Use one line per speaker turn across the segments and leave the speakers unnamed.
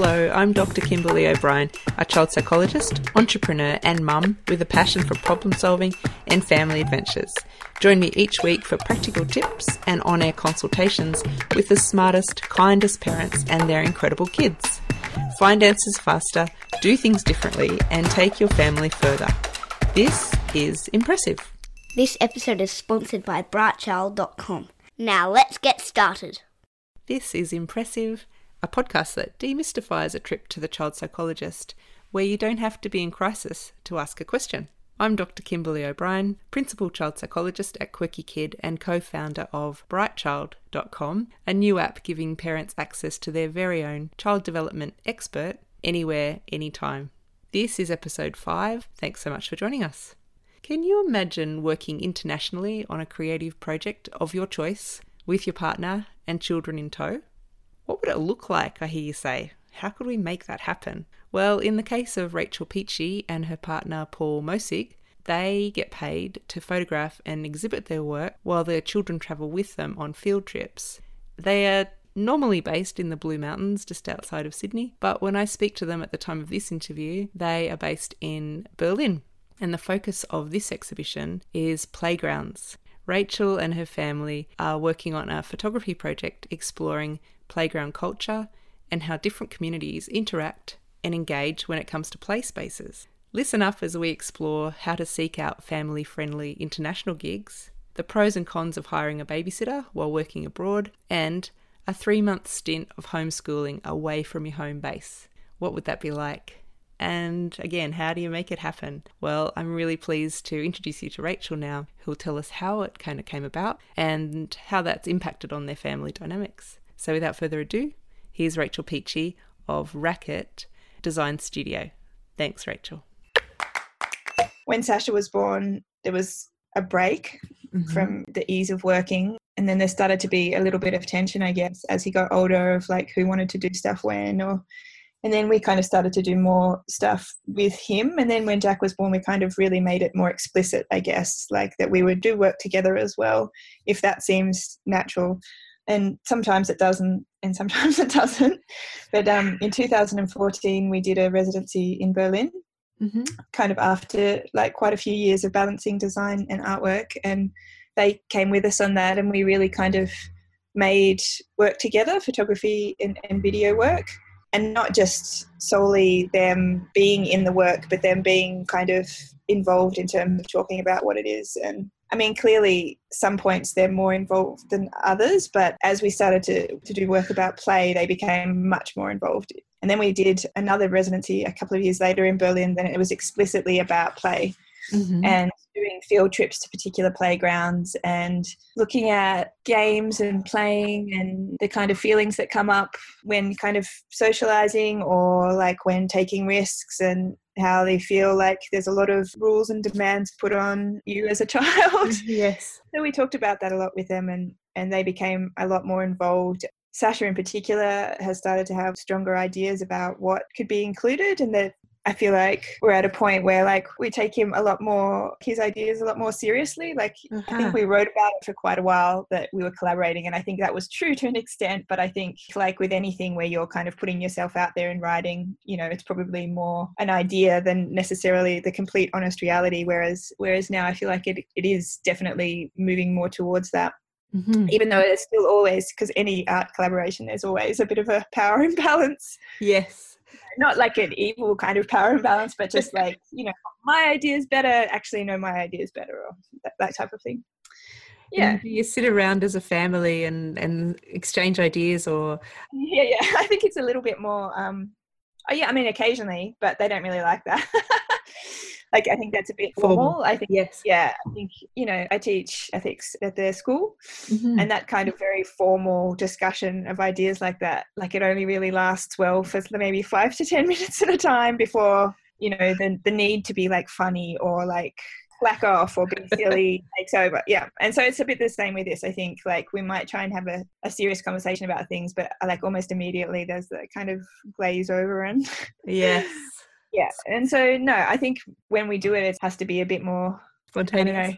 Hello, I'm Dr. Kimberly O'Brien, a child psychologist, entrepreneur, and mum with a passion for problem solving and family adventures. Join me each week for practical tips and on air consultations with the smartest, kindest parents and their incredible kids. Find answers faster, do things differently, and take your family further. This is impressive.
This episode is sponsored by britechild.com. Now let's get started.
This is Impressive, a podcast that demystifies a trip to the child psychologist, where you don't have to be in crisis to ask a question. I'm Dr. Kimberly O'Brien, Principal Child Psychologist at Quirky Kid and co founder of Britechild.com, a new app giving parents access to their very own child development expert anywhere, anytime. This is episode 5. Thanks so much for joining us. Can you imagine working internationally on a creative project of your choice with your partner and children in tow? What would it look like, I hear you say? How could we make that happen? Well, in the case of Rachel Peachey and her partner Paul Mosig, they get paid to photograph and exhibit their work while their children travel with them on field trips. They are normally based in the Blue Mountains just outside of Sydney, but when I speak to them at the time of this interview, they are based in Berlin. And the focus of this exhibition is playgrounds. Rachel and her family are working on a photography project exploring playground culture and how different communities interact and engage when it comes to play spaces. Listen up as we explore how to seek out family friendly international gigs, the pros and cons of hiring a babysitter while working abroad, and a three month stint of homeschooling away from your home base. What would that be like? And again, how do you make it happen? Well, I'm really pleased to introduce you to Rachel now, who'll tell us how it kind of came about and how that's impacted on their family dynamics. So without further ado, here's Rachel Peachey of Racket Design Studio. Thanks, Rachel.
When Sasha was born, there was a break mm-hmm. from the ease of working. And then there started to be a little bit of tension, I guess, as he got older of like who wanted to do stuff when or and then we kind of started to do more stuff with him. And then when jack was born we kind of really made it more explicit i guess like that we would do work together as well if that seems natural. And sometimes it doesn't and sometimes it doesn't. But um, in 2014 we did a residency in berlin mm-hmm. kind of after like quite a few years of balancing design and artwork. And they came with us on that and we really kind of made work together photography and, and video work and not just solely them being in the work, but them being kind of involved in terms of talking about what it is. And I mean, clearly, some points they're more involved than others, but as we started to, to do work about play, they became much more involved. And then we did another residency a couple of years later in Berlin, then it was explicitly about play. Mm-hmm. And doing field trips to particular playgrounds and looking at games and playing and the kind of feelings that come up when kind of socializing or like when taking risks and how they feel like there's a lot of rules and demands put on you as a child.
Yes.
so we talked about that a lot with them and and they became a lot more involved Sasha in particular has started to have stronger ideas about what could be included and that I feel like we're at a point where like we take him a lot more his ideas a lot more seriously. Like uh-huh. I think uh-huh. we wrote about it for quite a while that we were collaborating and I think that was true to an extent, but I think like with anything where you're kind of putting yourself out there in writing, you know, it's probably more an idea than necessarily the complete honest reality. Whereas whereas now I feel like it it is definitely moving more towards that. Mm-hmm. Even though it's still always because any art collaboration, there's always a bit of a power imbalance.
Yes
not like an evil kind of power imbalance, but just like, you know, my idea is better. Actually, no, my idea is better, or that, that type of thing.
Yeah. you sit around as a family and, and exchange ideas or?
Yeah, yeah. I think it's a little bit more, um, oh, yeah, I mean, occasionally, but they don't really like that. like I think that's a bit formal. formal. I think yes, yeah. I think you know I teach ethics at their school, mm-hmm. and that kind of very formal discussion of ideas like that, like it only really lasts well for maybe five to ten minutes at a time before you know the the need to be like funny or like slack off or be silly takes over. Yeah. And so it's a bit the same with this. I think like we might try and have a, a serious conversation about things, but like almost immediately there's the kind of glaze over and
yes
yeah and so no i think when we do it it has to be a bit more
spontaneous.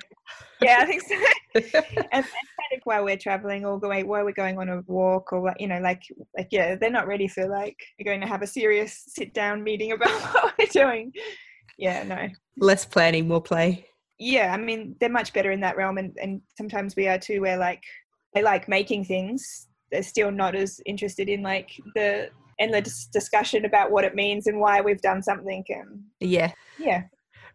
yeah i think so. And, and kind of while we're traveling or going while we're going on a walk or you know like like yeah they're not ready for like you're going to have a serious sit down meeting about what we're doing. Yeah no.
Less planning more play.
Yeah i mean they're much better in that realm and, and sometimes we are too where like they like making things. They're still not as interested in like the endless discussion about what it means and why we've done something and
yeah
yeah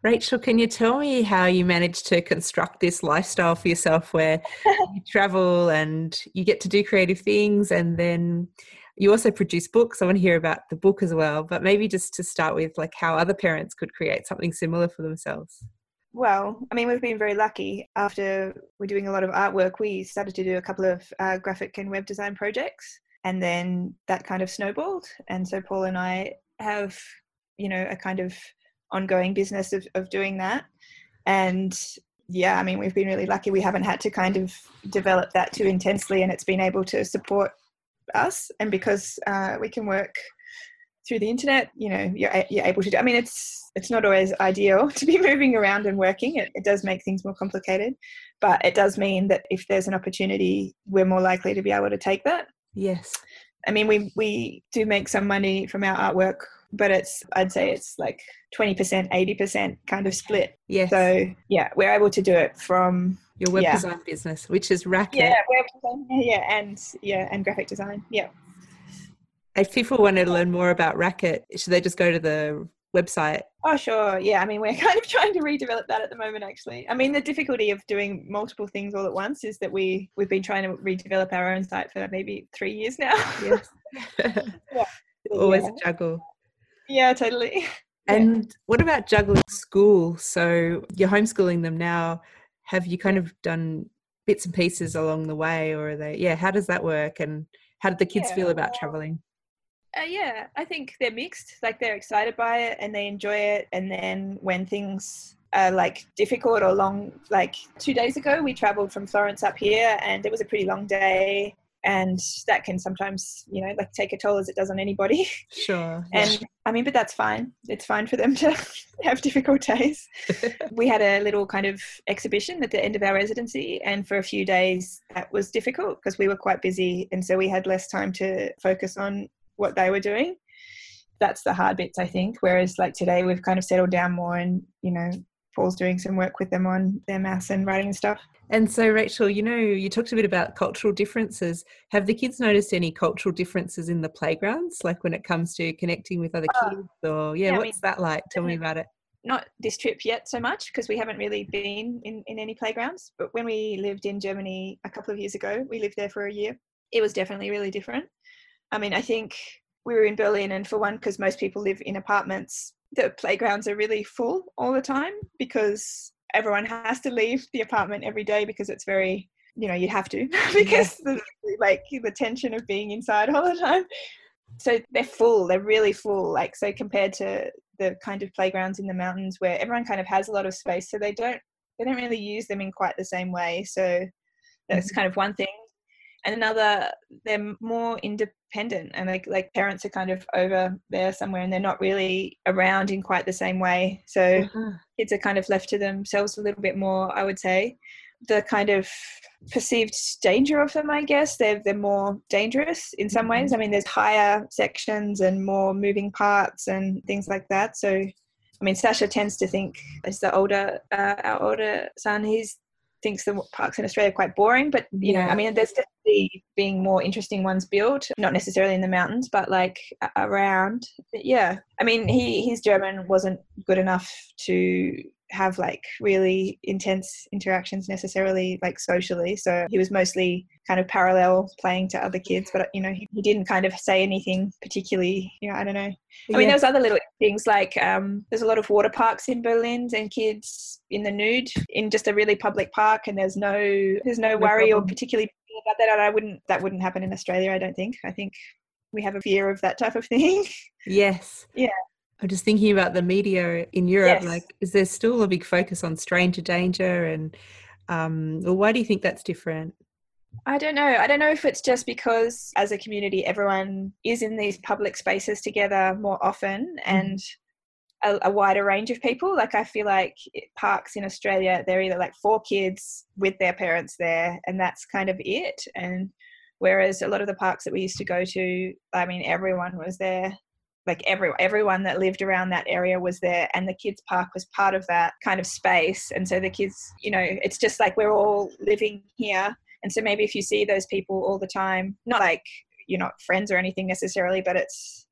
Rachel, can you tell me how you managed to construct this lifestyle for yourself where you travel and you get to do creative things and then you also produce books. I want to hear about the book as well, but maybe just to start with like how other parents could create something similar for themselves.
Well, I mean, we've been very lucky. After we're doing a lot of artwork, we started to do a couple of uh, graphic and web design projects, and then that kind of snowballed. And so Paul and I have, you know, a kind of ongoing business of, of doing that. And yeah, I mean, we've been really lucky. We haven't had to kind of develop that too intensely, and it's been able to support us. And because uh, we can work through the internet, you know, you're, you're able to do. I mean, it's it's not always ideal to be moving around and working. It, it does make things more complicated, but it does mean that if there's an opportunity, we're more likely to be able to take that.
Yes.
I mean, we we do make some money from our artwork but it's I'd say it's like 20%, 80% kind of split.
Yeah.
So yeah, we're able to do it from
your web
yeah.
design business, which is Racket.
Yeah, web design, yeah, and yeah, and graphic design. Yeah.
If people wanted to learn more about Racket, should they just go to the website?
Oh, sure. Yeah. I mean, we're kind of trying to redevelop that at the moment, actually. I mean, the difficulty of doing multiple things all at once is that we, we've been trying to redevelop our own site for maybe three years now.
Yes. yeah. Always yeah. a juggle.
Yeah, totally.
And what about juggling school? So you're homeschooling them now. Have you kind of done bits and pieces along the way, or are they? Yeah, how does that work? And how did the kids yeah, feel about traveling?
Uh, yeah, I think they're mixed. Like they're excited by it and they enjoy it. And then when things are like difficult or long, like two days ago, we traveled from Florence up here, and it was a pretty long day and that can sometimes you know like take a toll as it does on anybody
sure
and i mean but that's fine it's fine for them to have difficult days we had a little kind of exhibition at the end of our residency and for a few days that was difficult because we were quite busy and so we had less time to focus on what they were doing that's the hard bits i think whereas like today we've kind of settled down more and you know Paul's doing some work with them on their maths and writing and stuff.
And so, Rachel, you know, you talked a bit about cultural differences. Have the kids noticed any cultural differences in the playgrounds, like when it comes to connecting with other oh, kids? Or, yeah, yeah what's I mean, that like? Tell me about it.
Not this trip yet so much because we haven't really been in, in any playgrounds. But when we lived in Germany a couple of years ago, we lived there for a year. It was definitely really different. I mean, I think we were in Berlin, and for one, because most people live in apartments, the playgrounds are really full all the time because everyone has to leave the apartment every day because it's very you know you have to because yeah. the, like the tension of being inside all the time so they're full they're really full like so compared to the kind of playgrounds in the mountains where everyone kind of has a lot of space so they don't they don't really use them in quite the same way so that's mm-hmm. kind of one thing and another they're more independent and like like parents are kind of over there somewhere and they're not really around in quite the same way so uh-huh. kids are kind of left to themselves a little bit more i would say the kind of perceived danger of them i guess they're they're more dangerous in some ways mm-hmm. i mean there's higher sections and more moving parts and things like that so I mean, Sasha tends to think as the older, uh, our older son, he's thinks the parks in Australia are quite boring, but you yeah. know, I mean, there's definitely being more interesting ones built, not necessarily in the mountains, but like around. But yeah, I mean, he his German wasn't good enough to have like really intense interactions necessarily like socially. So he was mostly kind of parallel playing to other kids but you know he, he didn't kind of say anything particularly you know i don't know. I yeah. mean there's other little things like um, there's a lot of water parks in berlin and kids in the nude in just a really public park and there's no there's no, no worry problem. or particularly about that and i wouldn't that wouldn't happen in australia i don't think. I think we have a fear of that type of thing.
Yes.
Yeah
I'm just thinking about the media in Europe. Yes. Like, is there still a big focus on stranger danger? And, um, well, why do you think that's different?
I don't know. I don't know if it's just because as a community, everyone is in these public spaces together more often. Mm. And a, a, wider range of people. Like I feel like parks in Australia, they're either like four kids with their parents there, and that's kind of it. And whereas a lot of the parks that we used to go to, I mean, everyone was there. Like every everyone that lived around that area was there, and the kids' park was part of that kind of space. And so the kids, you know, it's just like we're all living here. And so maybe if you see those people all the time, not like you're not friends or anything necessarily, but it's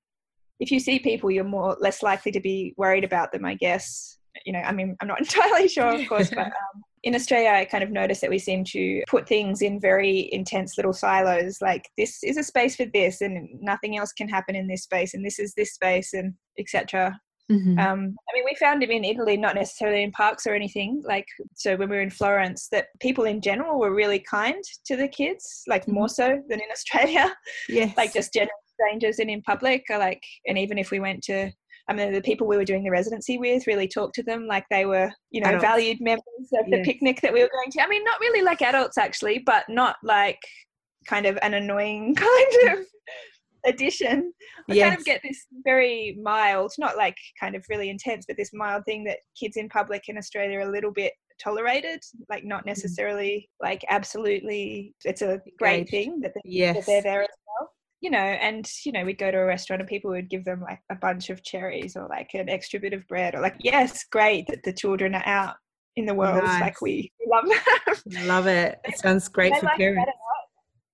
if you see people, you're more less likely to be worried about them, I guess. You know, I mean, I'm not entirely sure, of course, but um, in Australia, I kind of noticed that we seem to put things in very intense little silos. Like this is a space for this, and nothing else can happen in this space, and this is this space, and etc. Mm-hmm. Um, I mean, we found it in Italy, not necessarily in parks or anything. Like, so when we were in Florence, that people in general were really kind to the kids, like mm-hmm. more so than in Australia.
Yes.
like just general strangers and in public are like and even if we went to I mean, the people we were doing the residency with really talked to them like they were, you know, adults. valued members of the picnic that we were going to. I mean, not really like adults actually, but not like kind of an annoying kind of addition. I yes. kind of get this very mild, not like kind of really intense, but this mild thing that kids in public in Australia are a little bit tolerated, like not mm. necessarily like absolutely. It's a great thing that, they, yes. that they're there as you know, and you know, we'd go to a restaurant and people would give them like a bunch of cherries or like an extra bit of bread or like, yes, great that the children are out in the world. Nice. Like we love that.
Love it. It sounds great for like parents.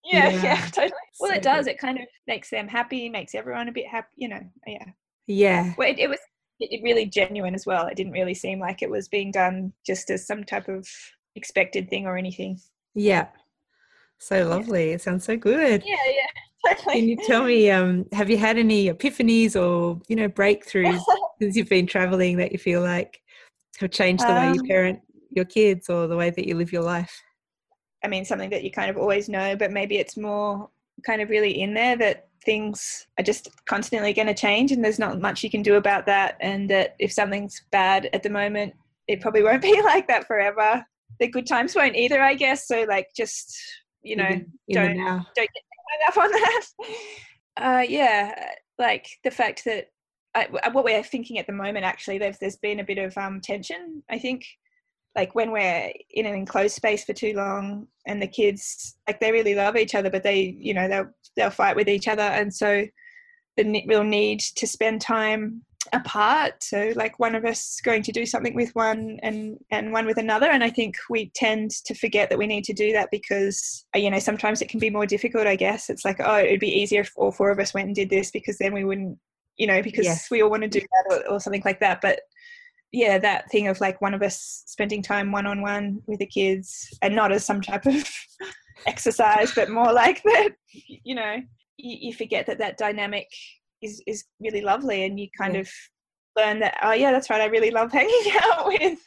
Yeah, yeah, yeah, totally. Well, so it does. Good. It kind of makes them happy, makes everyone a bit happy. You know, yeah.
Yeah.
Well, it, it was it really genuine as well. It didn't really seem like it was being done just as some type of expected thing or anything.
Yeah. So lovely. Yeah. It sounds so good.
Yeah, yeah.
Can you tell me, um, have you had any epiphanies or, you know, breakthroughs since you've been traveling that you feel like have changed the um, way you um parent your kids or the way that you live your life?
I mean, something that you kind of always know, but maybe it's more kind of really in there that things are just constantly going to change and there's not much you can do about that. And that if something's bad at the moment, it probably won't be like that forever. The good times won't either, I guess. So, like, just, you know, in don't, don't get up on that. Uh, yeah, like the fact that I, what we're thinking at the moment, actually, there's there's been a bit of um, tension. I think, like when we're in an enclosed space for too long, and the kids like they really love each other, but they, you know, they'll they'll fight with each other, and so the real need to spend time apart. So like one of us going to do something with one and and one with another. And i think we tend to forget that we need to do that because uh, you know sometimes it can be more difficult i guess. It's like oh it'd be easier if all four of us went and did this because then we wouldn't you know because yes. we all want to do that or, or something like that. But yeah that thing of like one of us spending time one on one with the kids and not as some type of exercise but more like that you know you, you forget that that dynamic is is really lovely, and you kind yeah. of learn that oh yeah, that's right. I really love hanging out with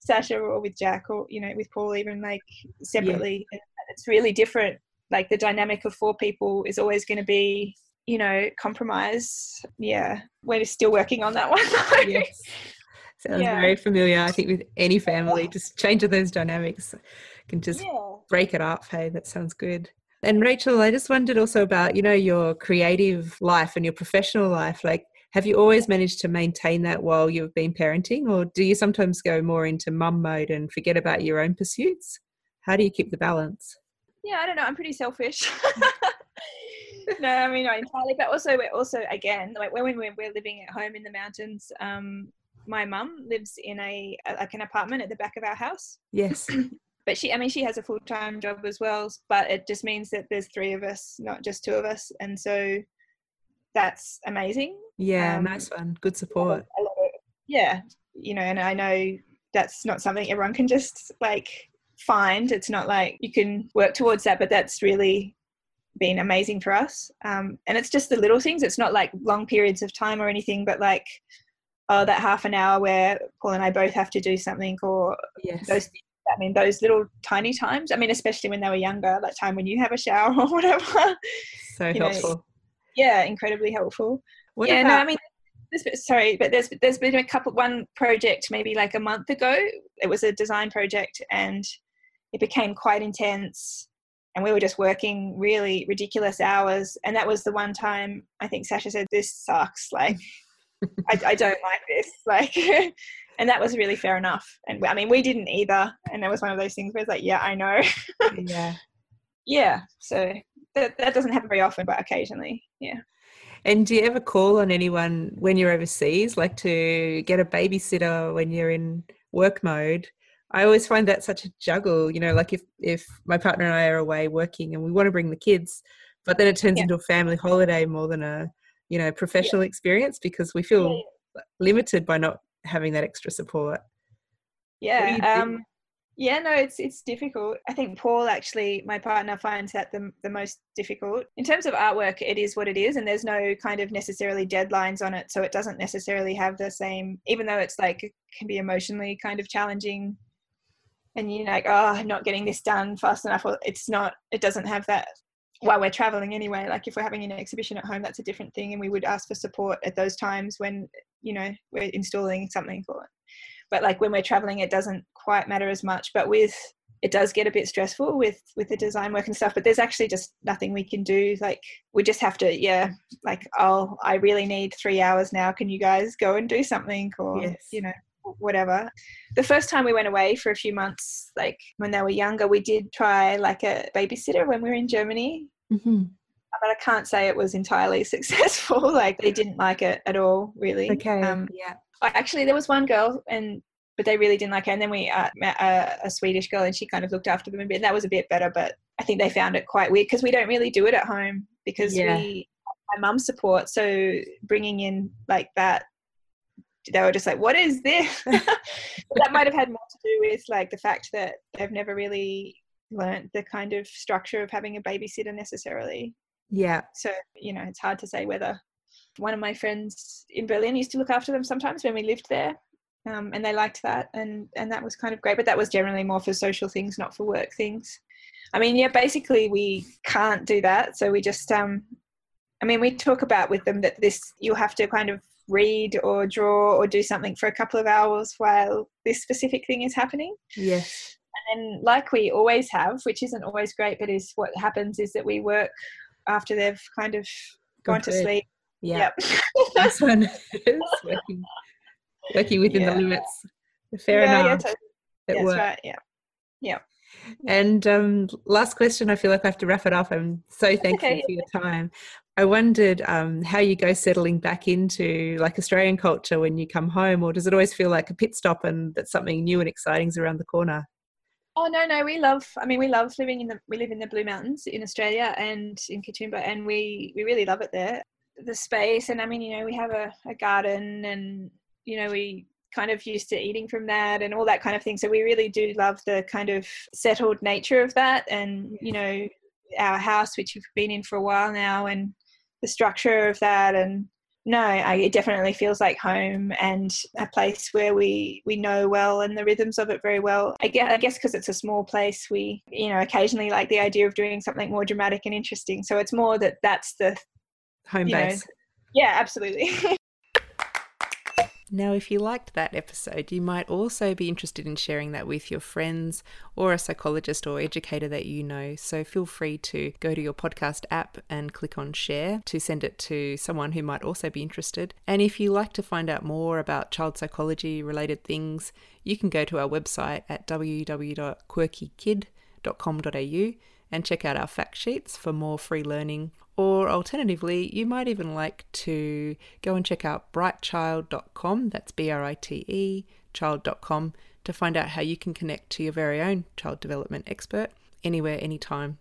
Sasha or with Jack or you know with Paul even like separately. Yeah. It's really different. Like the dynamic of four people is always going to be you know compromise. Yeah, we're still working on that one. yes.
Sounds yeah. very familiar. I think with any family, just changing those dynamics can just break it up. Hey, that sounds good. And Rachel, I just wondered also about, you know, your creative life and your professional life. Like, have you always managed to maintain that while you've been parenting, or do you sometimes go more into mum mode and forget about your own pursuits? How do you keep the balance?
Yeah, I don't know. I'm pretty selfish. no, I mean not entirely, but also we're also again like when we're, we're living at home in the mountains. Um, my mum lives in a like an apartment at the back of our house.
Yes.
but she i mean she has a full-time job as well but it just means that there's three of us not just two of us and so that's amazing.
Yeah um, nice one. Good support.
yeah you know and i know that's not something everyone can just like find. It's not like you can work towards that but that's really been amazing for us. Um, and it's just the little things. It's not like long periods of time or anything but like oh that half an hour where paul and i both have to do something or
yes.
those I mean, those little tiny times. I mean, especially when they were younger, that time when you have a shower or whatever.
So helpful. Know,
yeah, incredibly helpful. What yeah, about- no, I mean, sorry, but there's there's been a couple one project maybe like a month ago. It was a design project, and it became quite intense. And we were just working really ridiculous hours. And that was the one time I think Sasha said, "This sucks." Like I, I don't like this. Like, and that was really fair enough. And I mean, we didn't either. And that was one of those things where it's like, yeah, I know.
yeah.
Yeah. So that, that doesn't happen very often, but occasionally. Yeah.
And do you ever call on anyone when you're overseas, like to get a babysitter when you're in work mode? I always find that such a juggle, you know, like if, if my partner and I are away working and we want to bring the kids, but then it turns yeah. into a family holiday more than a, you know, professional yeah. experience because we feel yeah. limited by not having that extra support.
Yeah. Um, yeah, no, it's it's difficult. I think Paul actually, my partner, finds that the the most difficult. In terms of artwork, it is what it is, and there's no kind of necessarily deadlines on it, so it doesn't necessarily have the same. Even though it's like can be emotionally kind of challenging, and you're like, oh, I'm not getting this done fast enough. Well, it's not. It doesn't have that. While we're traveling anyway, like if we're having an exhibition at home, that's a different thing, and we would ask for support at those times when you know we're installing something for it but like when we're traveling it doesn't quite matter as much but with it does get a bit stressful with with the design work and stuff but there's actually just nothing we can do like we just have to yeah like oh i really need three hours now can you guys go and do something or yes. you know whatever the first time we went away for a few months like when they were younger we did try like a babysitter when we were in germany mm-hmm. but i can't say it was entirely successful like they didn't like it at all really
okay um, yeah
actually there was one girl and but they really didn't like her and then we uh, met a, a, swedish girl and she kind of looked after them a bit and that was a bit better but i think they found it quite weird because we don't really do it at home because yeah. we my mum support so bringing in like that they were just like what is this that might have had more to do with like the fact that they've never really learned the kind of structure of having a babysitter necessarily.
Yeah.
So you know it's hard to say whether one of my friends in Berlin used to look after them sometimes when we lived there. Um, and they liked that and and that was kind of great but that was generally more for social things not for work things. I mean yeah basically we can't do that so we just um i mean we talk about with them that this you'll have to kind of read or draw or do something for a couple of hours while this specific thing is happening.
Yes
and like we always have which isn't always great but is what happens is that we work after they've kind of gone to sleep
yeah. Yep. this one working, working within yeah. the limits. Fair yeah, enough. Yeah, totally.
It That's worked. right. Yeah. Yeah.
And um, last question, I feel like I have to wrap it up. I'm so thankful okay. for your time. I wondered um, how you go settling back into like Australian culture when you come home, or does it always feel like a pit stop and that something new and exciting is around the corner?
Oh no, no, we love. I mean, we love living in the. We live in the Blue Mountains in Australia and in Katoomba, and we we really love it there the space and i mean you know we have a, a garden and you know we kind of used to eating from that and all that kind of thing so we really do love the kind of settled nature of that and you know our house which we've been in for a while now and the structure of that and no I, it definitely feels like home and a place where we we know well and the rhythms of it very well i guess i guess because it's a small place we you know occasionally like the idea of doing something more dramatic and interesting so it's more that that's the
home base. Know,
yeah, absolutely.
Now, if you liked that episode, you might also be interested in sharing that with your friends or a psychologist or educator that you know. So feel free to go to your podcast app and click on share to send it to someone who might also be interested. And if you like to find out more about child psychology related things, you can go to our website at www.quirkykid.com.au and check out our fact sheets for more free learning or alternatively, you might even like to go and check out britechild.com, that's B R I T E, child.com, to find out how you can connect to your very own child development expert anywhere, anytime.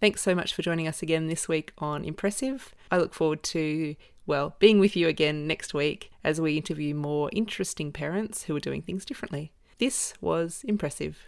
Thanks so much for joining us again this week on Impressive. I look forward to, well, being with you again next week as we interview more interesting parents who are doing things differently. This was Impressive.